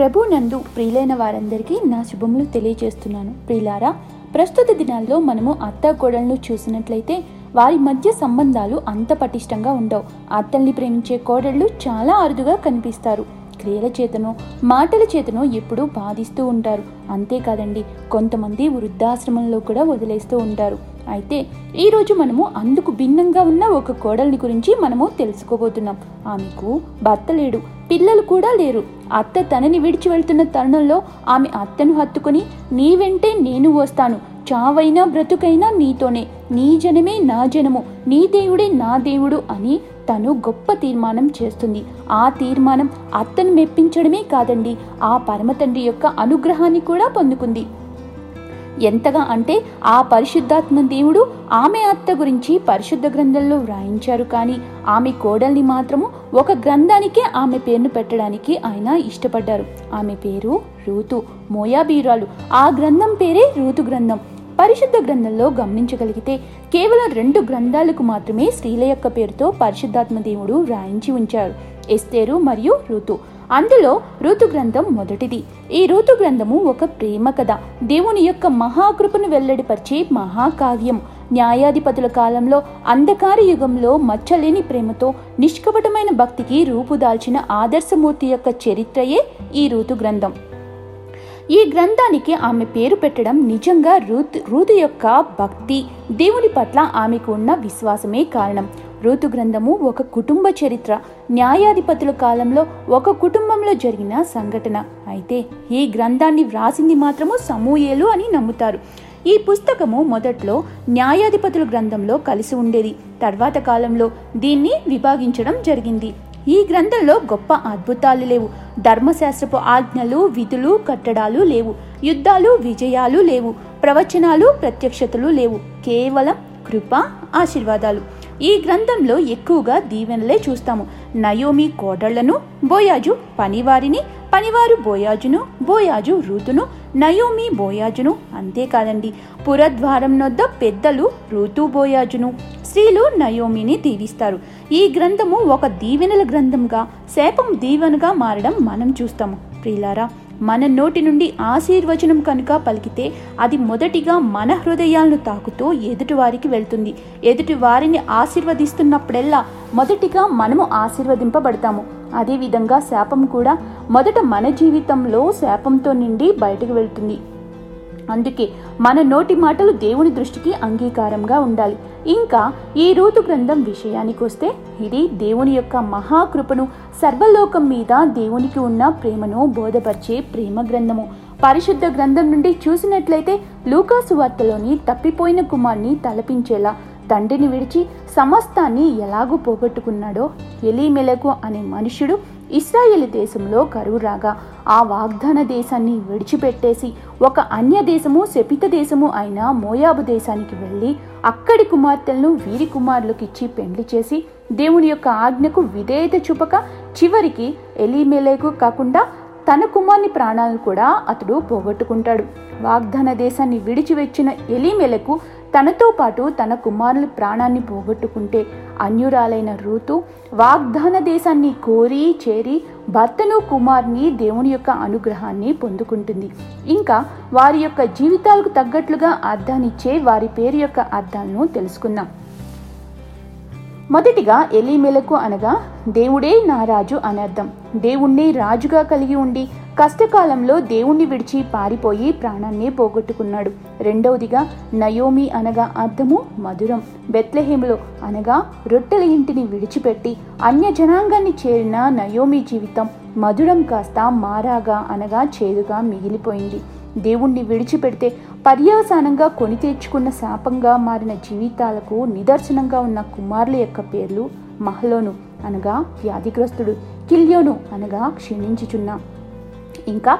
ప్రభు నందు ప్రియులైన వారందరికీ నా శుభములు తెలియజేస్తున్నాను. ప్రియులారా ప్రస్తుత దినాల్లో మనము అత్త కోడలను చూసినట్లయితే వారి మధ్య సంబంధాలు అంత పటిష్టంగా ఉండవు. అత్తల్ని ప్రేమించే కోడళ్ళు చాలా అరుదుగా కనిపిస్తారు. క్రియల చేతనో మాటల చేతనో ఎప్పుడూ బాధిస్తూ ఉంటారు. అంతేకాదండి కొంతమంది వృద్ధాశ్రమంలో కూడా వదిలేస్తూ ఉంటారు. అయితే ఈరోజు మనము అందుకు భిన్నంగా ఉన్న ఒక కోడల్ని గురించి మనము తెలుసుకోబోతున్నాం. ఆమెకు భర్త లేడు పిల్లలు కూడా లేరు. అత్త తనని విడిచి వెళ్తున్న తరుణంలో ఆమె అత్తను హత్తుకుని నీ వెంటే నేను వస్తాను. చావైనా బ్రతుకైనా నీతోనే. నీ జనమే నా జనము. నీ దేవుడే నా దేవుడు అని తను గొప్ప తీర్మానం చేస్తుంది. ఆ తీర్మానం అత్తను మెప్పించడమే కాదండి ఆ పరమతండ్రి యొక్క అనుగ్రహాన్ని కూడా పొందుకుంది. ఎంతగా అంటే ఆ పరిశుద్ధాత్మ దేవుడు ఆమె అత్త గురించి పరిశుద్ధ గ్రంథంలో వ్రాయించారు కానీ ఆమె కోడల్ని మాత్రము ఒక గ్రంథానికే ఆమె పేరును పెట్టడానికి ఆయన ఇష్టపడ్డారు. ఆమె పేరు రూతు మోయాబీరాలు ఆ గ్రంథం పేరే రూతు గ్రంథం. పరిశుద్ధ గ్రంథంలో గమనించగలిగితే కేవలం రెండు గ్రంథాలకు మాత్రమే స్త్రీల యొక్క పేరుతో పరిశుద్ధాత్మ దేవుడు వ్రాయించి ఉంచారు. ఎస్తేరు మరియు ఋతు అందులో ఋతు గ్రంథం మొదటిది. ఈ ఋతు గ్రంథము ఒక ప్రేమ కథ. దేవుని యొక్క మహాకృపను వెల్లడిపరిచే మహాకావ్యం. న్యాయాధిపతుల కాలంలో అంధకార యుగంలో మచ్చలేని ప్రేమతో నిష్కపటమైన భక్తికి రూపుదాల్చిన ఆదర్శమూర్తి యొక్క చరిత్రయే ఈ ఋతు గ్రంథం ఈ గ్రంథానికి ఆమె పేరు పెట్టడం నిజంగా రూత్ ఋతు యొక్క భక్తి. దేవుని పట్ల ఆమెకు ఉన్న విశ్వాసమే కారణం. రూతు గ్రంథము ఒక కుటుంబ చరిత్ర. న్యాయాధిపతుల కాలంలో ఒక కుటుంబంలో జరిగిన సంఘటన. అయితే ఈ గ్రంథాన్ని వ్రాసింది మాత్రము సమూయేలు అని నమ్ముతారు. ఈ పుస్తకము మొదట్లో న్యాయాధిపతుల గ్రంథంలో కలిసి ఉండేది. తర్వాత కాలంలో దీన్ని విభాగించడం జరిగింది. ఈ గ్రంథంలో గొప్ప అద్భుతాలు లేవు. ధర్మశాస్త్రపు ఆజ్ఞలు విధులు కట్టడాలు లేవు. యుద్ధాలు విజయాలు లేవు. ప్రవచనాలు ప్రత్యక్షతలు లేవు. కేవలం కృప ఆశీర్వాదాలు. ఈ గ్రంథంలో ఎక్కువగా దీవెనలే చూస్తాము. నయోమి కోడళ్ళను బోయాజు పనివారిని పనివారు బోయాజును బోయాజు రూతును నయోమి బోయాజును అంతేకాదండి పురద్వారం నొద్ద పెద్దలు ఋతు బోయాజును స్త్రీలు నయోమిని దీవిస్తారు. ఈ గ్రంథము ఒక దీవెనల గ్రంథంగా శాపం దీవెనగా మారడం మనం చూస్తాము. ప్రియులారా మన నోటి నుండి ఆశీర్వచనం కనుక పలికితే అది మొదటిగా మన హృదయాలను తాకుతూ ఎదుటివారికి వెళ్తుంది. ఎదుటి వారిని ఆశీర్వదిస్తున్నప్పుడెల్లా మొదటిగా మనము ఆశీర్వదింపబడతాము. అదేవిధంగా శాపం కూడా మొదట మన జీవితంలో శాపంతో నిండి బయటకు వెళ్తుంది. అందుకే మన నోటి మాటలు దేవుని దృష్టికి అంగీకారంగా ఉండాలి. ఇంకా ఈ రూతు గ్రంథం విషయానికి వస్తే ఇది దేవుని యొక్క మహాకృపను సర్వలోకం మీద దేవునికి ఉన్న ప్రేమను బోధపరిచే ప్రేమ గ్రంథము. పరిశుద్ధ గ్రంథం నుండి చూసినట్లయితే లూకాసు వార్తలోని తప్పిపోయిన కుమార్ని తలపించేలా తండ్రిని విడిచి సమస్తాన్ని ఎలాగూ పోగొట్టుకున్నాడో ఎలీమెలకు అనే మనుషుడు ఇస్రాయేల్ దేశంలో కరువు రాగా ఆ వాగ్దాన దేశాన్ని విడిచిపెట్టేసి ఒక అన్య దేశము శపిత దేశము అయిన మోయాబు దేశానికి వెళ్ళి అక్కడి కుమార్తెలను వీరి కుమారులకు ఇచ్చి పెండ్లి చేసి దేవుని యొక్క ఆజ్ఞకు విధేయత చూపక చివరికి ఎలిమెలకు కాకుండా తన కుమార్ని ప్రాణాలను కూడా అతడు పోగొట్టుకుంటాడు. వాగ్దాన దేశాన్ని విడిచివెచ్చిన ఎలిమెలకు ఎలీమెలకు తనతో పాటు తన కుమారుల ప్రాణాన్ని పోగొట్టుకుంటే అన్యురాలైన రూతు వాగ్దాన దేశాన్ని కోరి చేరి భర్తను కుమార్ని దేవుని యొక్క అనుగ్రహాన్ని పొందుకుంటుంది. ఇంకా వారి యొక్క జీవితాలకు తగ్గట్లుగా అర్థాన్నిచ్చే వారి పేరు యొక్క అర్థాలను తెలుసుకుందాం. మొదటిగా ఎలిమెలకు అనగా దేవుడే నా రాజు అని అర్థం. దేవుణ్ణి రాజుగా కలిగి ఉండి కష్టకాలంలో దేవుణ్ణి విడిచి పారిపోయి ప్రాణాన్ని పోగొట్టుకున్నాడు. రెండవదిగా నయోమి అనగా అర్థము మధురం. బెత్లహేములో అనగా రొట్టెల ఇంటిని విడిచిపెట్టి అన్య జనాంగాన్ని చేరిన నయోమి జీవితం మధురం కాస్త మారాగా అనగా చేదుగా మిగిలిపోయింది. దేవుణ్ణి విడిచిపెడితే పర్యవసానంగా కొని తెచ్చుకున్న శాపంగా మారిన జీవితాలకు నిదర్శనంగా ఉన్న కుమారుల యొక్క పేర్లు మహలోను అనగా వ్యాధిగ్రస్తుడు కిల్యోను అనగా క్షీణించుచున్నాం ఇంకా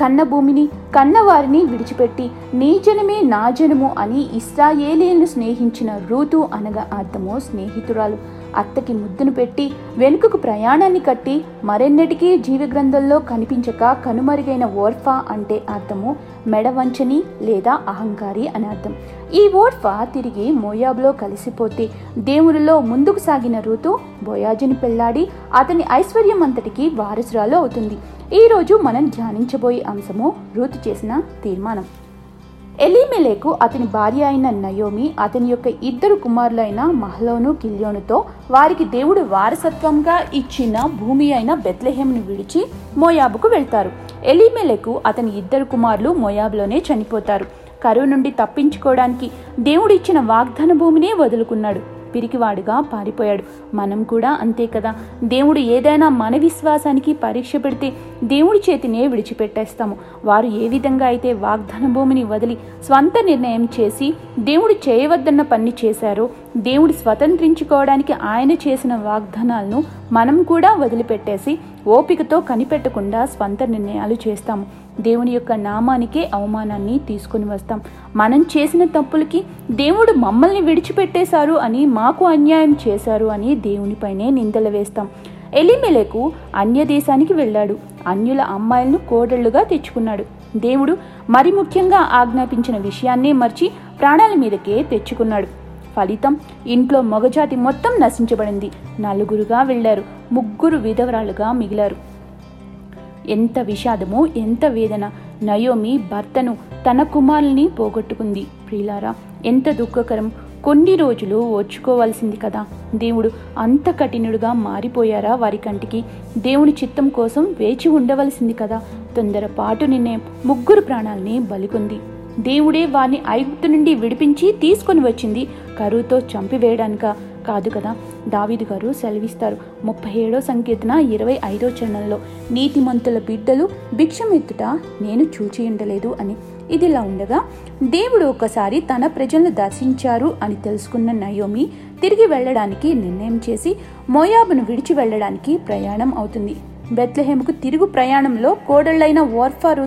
కన్న భూమిని కన్నవారిని విడిచిపెట్టి నీ జనమే నా జనము అని ఇస్రాయేలీలను స్నేహించిన రూతు అనగా అర్థము స్నేహితురాలు. అత్తకి ముద్దును పెట్టి వెనుకకు ప్రయాణాన్ని కట్టి మరెన్నటికీ జీవగ్రంథంలో కనిపించక కనుమరుగైన ఓర్ఫా అంటే అర్థము మెడవంచని లేదా అహంకారి అని అర్థం. ఈ ఓర్ఫా తిరిగి మోయాబులో కలిసిపోతే దేవునిలో ముందుకు సాగిన రుతు బోయాజుని పెళ్ళాడి అతని ఐశ్వర్యం అంతటికి వారసురాలు అవుతుంది. ఈ రోజు మనం ధ్యానించబోయే అంశము రూతు చేసిన తీర్మానం. ఎలీమెలేకు అతని భార్య అయిన నయోమి అతని యొక్క ఇద్దరు కుమారులైన మహలోను కిల్యోనుతో వారికి దేవుడు వారసత్వంగా ఇచ్చిన భూమి అయిన బెత్లెహేమ్ను విడిచి మోయాబుకు వెళ్తారు. ఎలిమెలకు అతని ఇద్దరు కుమారులు మొయాబ్లోనే చనిపోతారు. కరువు నుండి తప్పించుకోవడానికి దేవుడిచ్చిన వాగ్దాన భూమినే వదులుకున్నాడు. పిరికివాడుగా పారిపోయాడు. మనం కూడా అంతే కదా. దేవుడు ఏదైనా మన విశ్వాసానికి పరీక్ష పెడితే దేవుడి చేతినే విడిచిపెట్టేస్తాము. వారు ఏ విధంగా అయితే వాగ్దాన భూమిని వదిలి స్వంత నిర్ణయం చేసి దేవుడు చేయవద్దన్న పని చేశారో దేవుడు స్వతంత్రించుకోవడానికి ఆయన చేసిన వాగ్దానాలను మనం కూడా వదిలిపెట్టేసి ఓపికతో కనిపెట్టకుండా స్వంత నిర్ణయాలు చేస్తాము. దేవుని యొక్క నామానికే అవమానాన్ని తీసుకుని వస్తాం. మనం చేసిన తప్పులకి దేవుడు మమ్మల్ని విడిచిపెట్టేశారు అని మాకు అన్యాయం చేశారు అని దేవునిపైనే నిందలు వేస్తాం. ఎలిమెలకు అన్య దేశానికి వెళ్ళాడు. అన్యుల అమ్మాయిలను కోడళ్ళుగా తెచ్చుకున్నాడు. దేవుడు మరి ముఖ్యంగా ఆజ్ఞాపించిన విషయాన్నే మర్చి ప్రాణాల మీదకే తెచ్చుకున్నాడు. ఫలితం ఇంట్లో మగజాతి మొత్తం నశించబడింది. నలుగురుగా వెళ్ళారు. ముగ్గురు విధవరాలుగా మిగిలారు. ఎంత విషాదమో ఎంత వేదన. నయోమి భర్తను తన కుమారుల్ని పోగొట్టుకుంది. ప్రియులారా ఎంత దుఃఖకరం. కొన్ని రోజులు ఓర్చుకోవాల్సింది కదా. దేవుడు అంత కఠినుడుగా మారిపోయారా వారి కంటికి? దేవుని చిత్తం కోసం వేచి ఉండవలసింది కదా. తొందరపాటు నిన్నే ముగ్గురు ప్రాణాల్ని బలికొంది. దేవుడే వారిని ఐగుప్తు నుండి విడిపించి తీసుకొని వచ్చింది. కరువుతో చంపివేయడానిక? కాదు కదా? దావీదు గారు సెలవిస్తారు. ముప్పై ఏడో సంకీర్తన ఇరవై ఐదో చరణంలో నీతిమంతుల బిడ్డలు భిక్షమెత్తుట నేను చూచి ఉండలేదు అని. ఇదిలా ఉండగా దేవుడు ఒకసారి తన ప్రజలను దర్శించారు అని తెలుసుకున్న నయోమి తిరిగి వెళ్ళడానికి నిర్ణయం చేసి మోయాబును విడిచి వెళ్ళడానికి ప్రయాణం అవుతుంది. బెత్లహేముకు తిరుగు ప్రయాణంలో కోడళ్ళైన ఓర్ఫా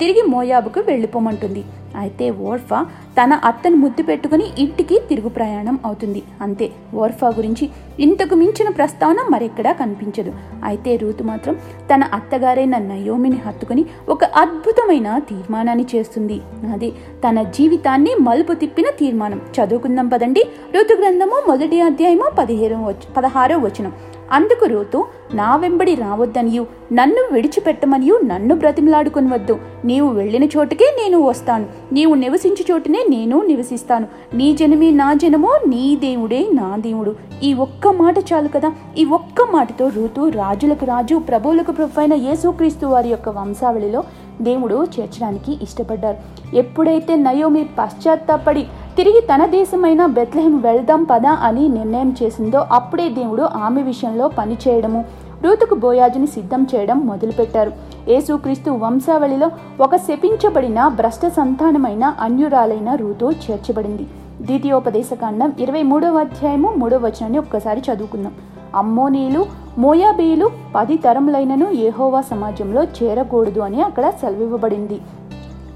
తిరిగి మోయాబుకు వెళ్ళిపోమంటుంది. అయితే ఓర్ఫా తన అత్తను ముద్దు పెట్టుకుని ఇంటికి తిరుగు ప్రయాణం అవుతుంది. అంతే ఓర్ఫా గురించి ఇంతకు మించిన ప్రస్తావన మరెక్కడా కనిపించదు. అయితే రూతు మాత్రం తన అత్తగారైన నయోమిని హత్తుకుని ఒక అద్భుతమైన తీర్మానాన్ని చేస్తుంది. అది తన జీవితాన్ని మలుపు తిప్పిన తీర్మానం. చదువుకుందాం పదండి. ఋతు గ్రంథము మొదటి అధ్యాయము పదిహేను పదహారో వచనం. అందుకు రూతు నా వెంబడి రావద్దనియు నన్ను విడిచిపెట్టమనియు నన్ను బ్రతిమలాడుకుని వద్దు నీవు వెళ్ళిన చోటుకే నేను వస్తాను. నీవు నివసించు చోటునే నేను నివసిస్తాను. నీ జనమే నా జనము నీ దేవుడే నా దేవుడు. ఈ ఒక్క మాట చాలు కదా? ఈ ఒక్క మాటతో రూతు రాజులకు రాజు ప్రభువులకు ప్రభు అయిన యేసుక్రీస్తు వారి యొక్క వంశావళిలో దేవుడు చేర్చడానికి ఇష్టపడ్డారు. ఎప్పుడైతే నయోమి పశ్చాత్తాపడి తిరిగి తన దేశమైన బెత్లెహం వెళ్దాం పదా అని నిర్ణయం చేసిందో అప్పుడే దేవుడు ఆమె విషయంలో పనిచేయడము రూతుకు బోయాజుని సిద్ధం చేయడం మొదలుపెట్టారు. యేసుక్రీస్తు వంశావళిలో ఒక శపించబడిన భ్రష్ట సంతానమైన అన్యురాలైన రూతు చేర్చబడింది. ద్వితీయోపదేశ కాండం ఇరవై మూడవ అధ్యాయము మూడవ వచనాన్ని ఒక్కసారి చదువుకుందాం. అమ్మోనీలు మోయాబీలు పది తరములైనను ఏహోవా సమాజంలో చేరకూడదు అని అక్కడ సెలవివ్వబడింది.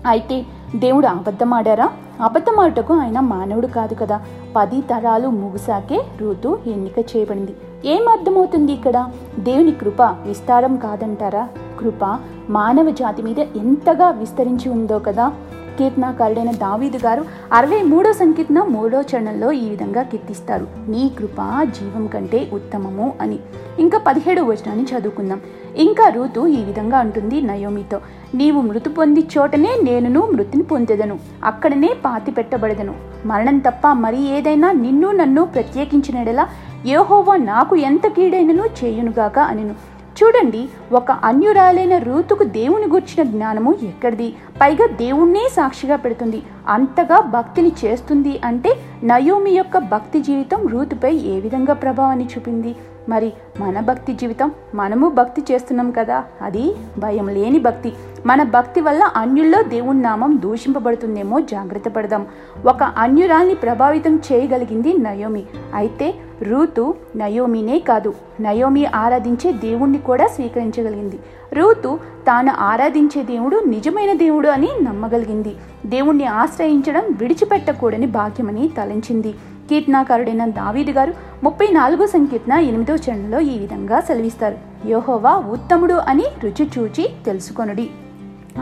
అయితే దేవుడు అబద్ధమాడారా? అబద్ధమాటకు ఆయన మానవుడు కాదు కదా. పది తరాలు ముగిసాకే ఋతు ఎన్నిక చేయబడింది. ఏం అర్థమవుతుంది ఇక్కడ? దేవుని కృప విస్తారం కాదంటారా? కృప మానవ జాతి మీద ఎంతగా విస్తరించి ఉందో కదా. కీర్తనాకారుడైన దావీదు గారు అరవై మూడో సంకీర్తన మూడో చరణంలో ఈ విధంగా కీర్తిస్తారు. నీ కృప జీవం కంటే ఉత్తమము అని. ఇంకా పదిహేడు వచనాన్ని చదువుకుందాం. ఇంకా రూతు ఈ విధంగా అంటుంది నయోమితో నీవు మృతి పొంది చోటనే నేనును మృతిని పొందెదను అక్కడనే పాతి పెట్టబడదను. మరణం తప్ప మరి ఏదైనా నిన్ను నన్ను ప్రత్యేకించినడలా యోహోవా నాకు ఎంత కీడైనను చేయునుగాక అనిను. చూడండి ఒక అన్యురాలైన రూతుకు దేవుని గుర్చిన జ్ఞానము ఎక్కడిది? పైగా దేవుణ్ణే సాక్షిగా పెడుతుంది. అంతగా భక్తిని చేస్తుంది అంటే నయోమి యొక్క భక్తి జీవితం రూతుపై ఏ విధంగా ప్రభావాన్ని చూపింది? మరి మన భక్తి జీవితం మనము భక్తి చేస్తున్నాం కదా అది భయం లేని భక్తి. మన భక్తి వల్ల అన్యుల్లో దేవుని నామం దూషింపబడుతుందేమో జాగ్రత్త పడదాం. ఒక అన్యురాల్ని ప్రభావితం చేయగలిగింది నయోమి. అయితే రూతు నయోమినే కాదు నయోమి ఆరాధించే దేవుణ్ణి కూడా స్వీకరించగలిగింది. రూతు తాను ఆరాధించే దేవుడు నిజమైన దేవుడు అని నమ్మగలిగింది. దేవుణ్ణి ఆశ్రయించడం విడిచిపెట్టకూడని భాగ్యమని తలంచింది. కీర్తనాకారుడైన దావీదు గారు ముప్పై నాలుగో సంకీర్తన ఎనిమిదో చరణంలో ఈ విధంగా సెలవిస్తారు. యోహోవా ఉత్తముడు అని రుచి చూచి తెలుసుకొనుడి.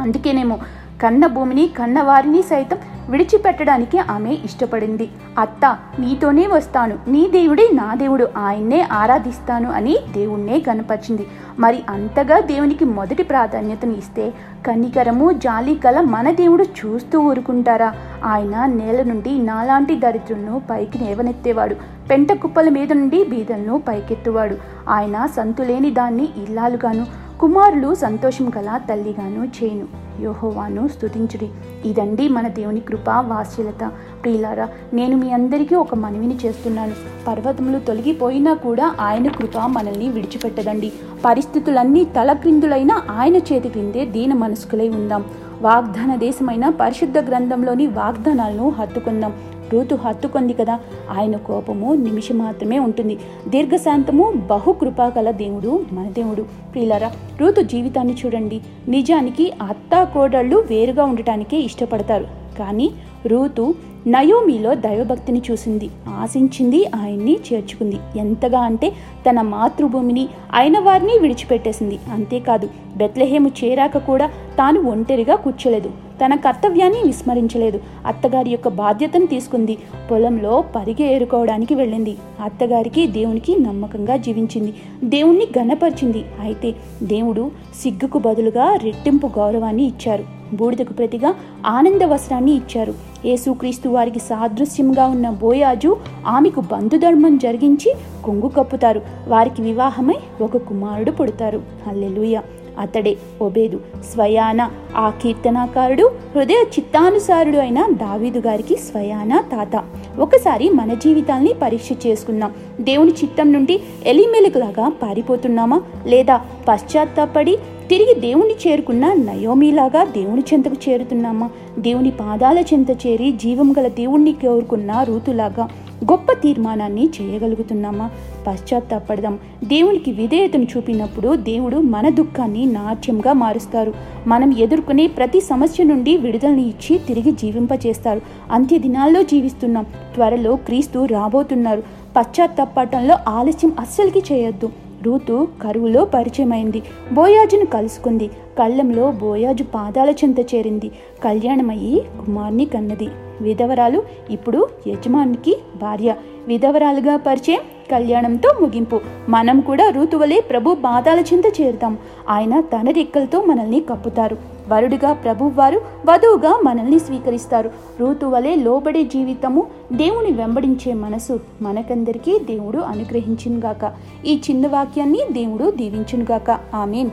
అందుకేనేమో కన్న భూమిని కన్న వారిని సైతం విడిచిపెట్టడానికి ఆమె ఇష్టపడింది. అత్త నీతోనే వస్తాను. నీ దేవుడే నా దేవుడు. ఆయన్నే ఆరాధిస్తాను అని దేవుణ్ణే కనపరిచింది. మరి అంతగా దేవునికి మొదటి ప్రాధాన్యతను ఇస్తే కనికరము జాలి కల మన దేవుడు చూస్తూ ఊరుకుంటారా? ఆయన నేల నుండి నాలాంటి దరిద్రులను పైకి లేవనెత్తేవాడు. పెంట కుప్పల మీద నుండి బీదలను పైకెత్తువాడు. ఆయన సంతులేని దాన్ని ఇల్లాలుగాను కుమారులు సంతోషం గల తల్లిగాను చేయును యోహోవాను స్తుతించుడి. ఇదండి మన దేవుని కృప వాత్సల్యత. ప్రియులారా నేను మీ అందరికీ ఒక మనవిని చేస్తున్నాను. పర్వతములు తొలగిపోయినా కూడా ఆయన కృప మనల్ని విడిచిపెట్టదండి. పరిస్థితులన్నీ తలక్రిందులైన ఆయన చేతి క్రిందే దీన మనసుకులై ఉందాం. వాగ్దాన దేశమైన పరిశుద్ధ గ్రంథంలోని వాగ్దానాలను హత్తుకుందాం. రూతు హత్తుకుంది కదా. ఆయన కోపము నిమిషం మాత్రమే ఉంటుంది. దీర్ఘశాంతము బహుకృపాగల దేవుడు మన దేవుడు. ప్రియులరా రూతు జీవితాన్ని చూడండి. నిజానికి అత్తా కోడళ్ళు వేరుగా ఉండటానికే ఇష్టపడతారు. కానీ రూతు నయోమిలో దైవభక్తిని చూసింది. ఆశించింది ఆయన్ని చేర్చుకుంది. ఎంతగా అంటే తన మాతృభూమిని అయిన వారిని విడిచిపెట్టేసింది. అంతేకాదు బెత్లహేము చేరాక కూడా తాను ఒంటరిగా కూర్చోలేదు. తన కర్తవ్యాన్ని విస్మరించలేదు. అత్తగారి యొక్క బాధ్యతను తీసుకుంది. పొలంలో పరిగె ఏరుకోవడానికి వెళ్ళింది. అత్తగారికి దేవునికి నమ్మకంగా జీవించింది. దేవుణ్ణి గణపరిచింది అయితే దేవుడు సిగ్గుకు బదులుగా రెట్టింపు గౌరవాన్ని ఇచ్చారు. బూడిదకు ప్రతిగా ఆనంద వస్త్రాన్ని ఇచ్చారు. యేసుక్రీస్తు వారికి సాదృశ్యంగా ఉన్న బోయాజు ఆమెకు బంధుధర్మం జరిగించి కొంగు కప్పుతారు. వారికి వివాహమై ఒక కుమారుడు పుడతారు. హల్లెలూయ! అతడే ఒబేదు స్వయాన ఆ కీర్తనాకారుడు హృదయ చిత్తానుసారుడు అయిన దావీదు గారికి స్వయాన తాత. ఒకసారి మన జీవితాల్ని పరీక్ష చేసుకుందాం. దేవుని చిత్తం నుండి ఎలిమెలుగులాగా పారిపోతున్నామా? లేదా పశ్చాత్తాపడి తిరిగి దేవుణ్ణి చేరుకున్న నయోమిలాగా దేవుని చెంతకు చేరుతున్నామా? దేవుని పాదాల చెంత చేరి జీవం గల దేవుణ్ణి కోరుకున్న రూతులాగా గొప్ప తీర్మానాన్ని చేయగలుగుతున్నామా? పశ్చాత్తాపడదాం. దేవునికి విధేయతను చూపినప్పుడు దేవుడు మన దుఃఖాన్ని నాట్యంగా మారుస్తారు. మనం ఎదుర్కొనే ప్రతి సమస్య నుండి విడుదలని ఇచ్చి తిరిగి జీవింపచేస్తారు. అంత్య దినాల్లో జీవిస్తున్నాం. త్వరలో క్రీస్తు రాబోతున్నారు. పశ్చాత్తాపడటంలో ఆలస్యం అస్సలకి చేయొద్దు. రూతు కరువులో పరిచయమైంది. బోయాజును కలుసుకుంది. కళ్ళంలో బోయాజు పాదాల చెంత చేరింది. కళ్యాణమయ్యి కుమార్ని కన్నది. విధవరాలు ఇప్పుడు యజమానికి భార్య. విధవరాలుగా పరిచయం కళ్యాణంతో ముగింపు. మనం కూడా ఋతువలే ప్రభు పాదాల చింత చేరుతాం. ఆయన తన రెక్కలతో మనల్ని కప్పుతారు. వరుడిగా ప్రభువారు వధువుగా మనల్ని స్వీకరిస్తారు. ఋతువలే లోబడే జీవితము దేవుని వెంబడించే మనసు మనకందరికీ దేవుడు అనుగ్రహించునుగాక. ఈ చిన్న వాక్యాన్ని దేవుడు దీవించునుగాక. ఆమెన్.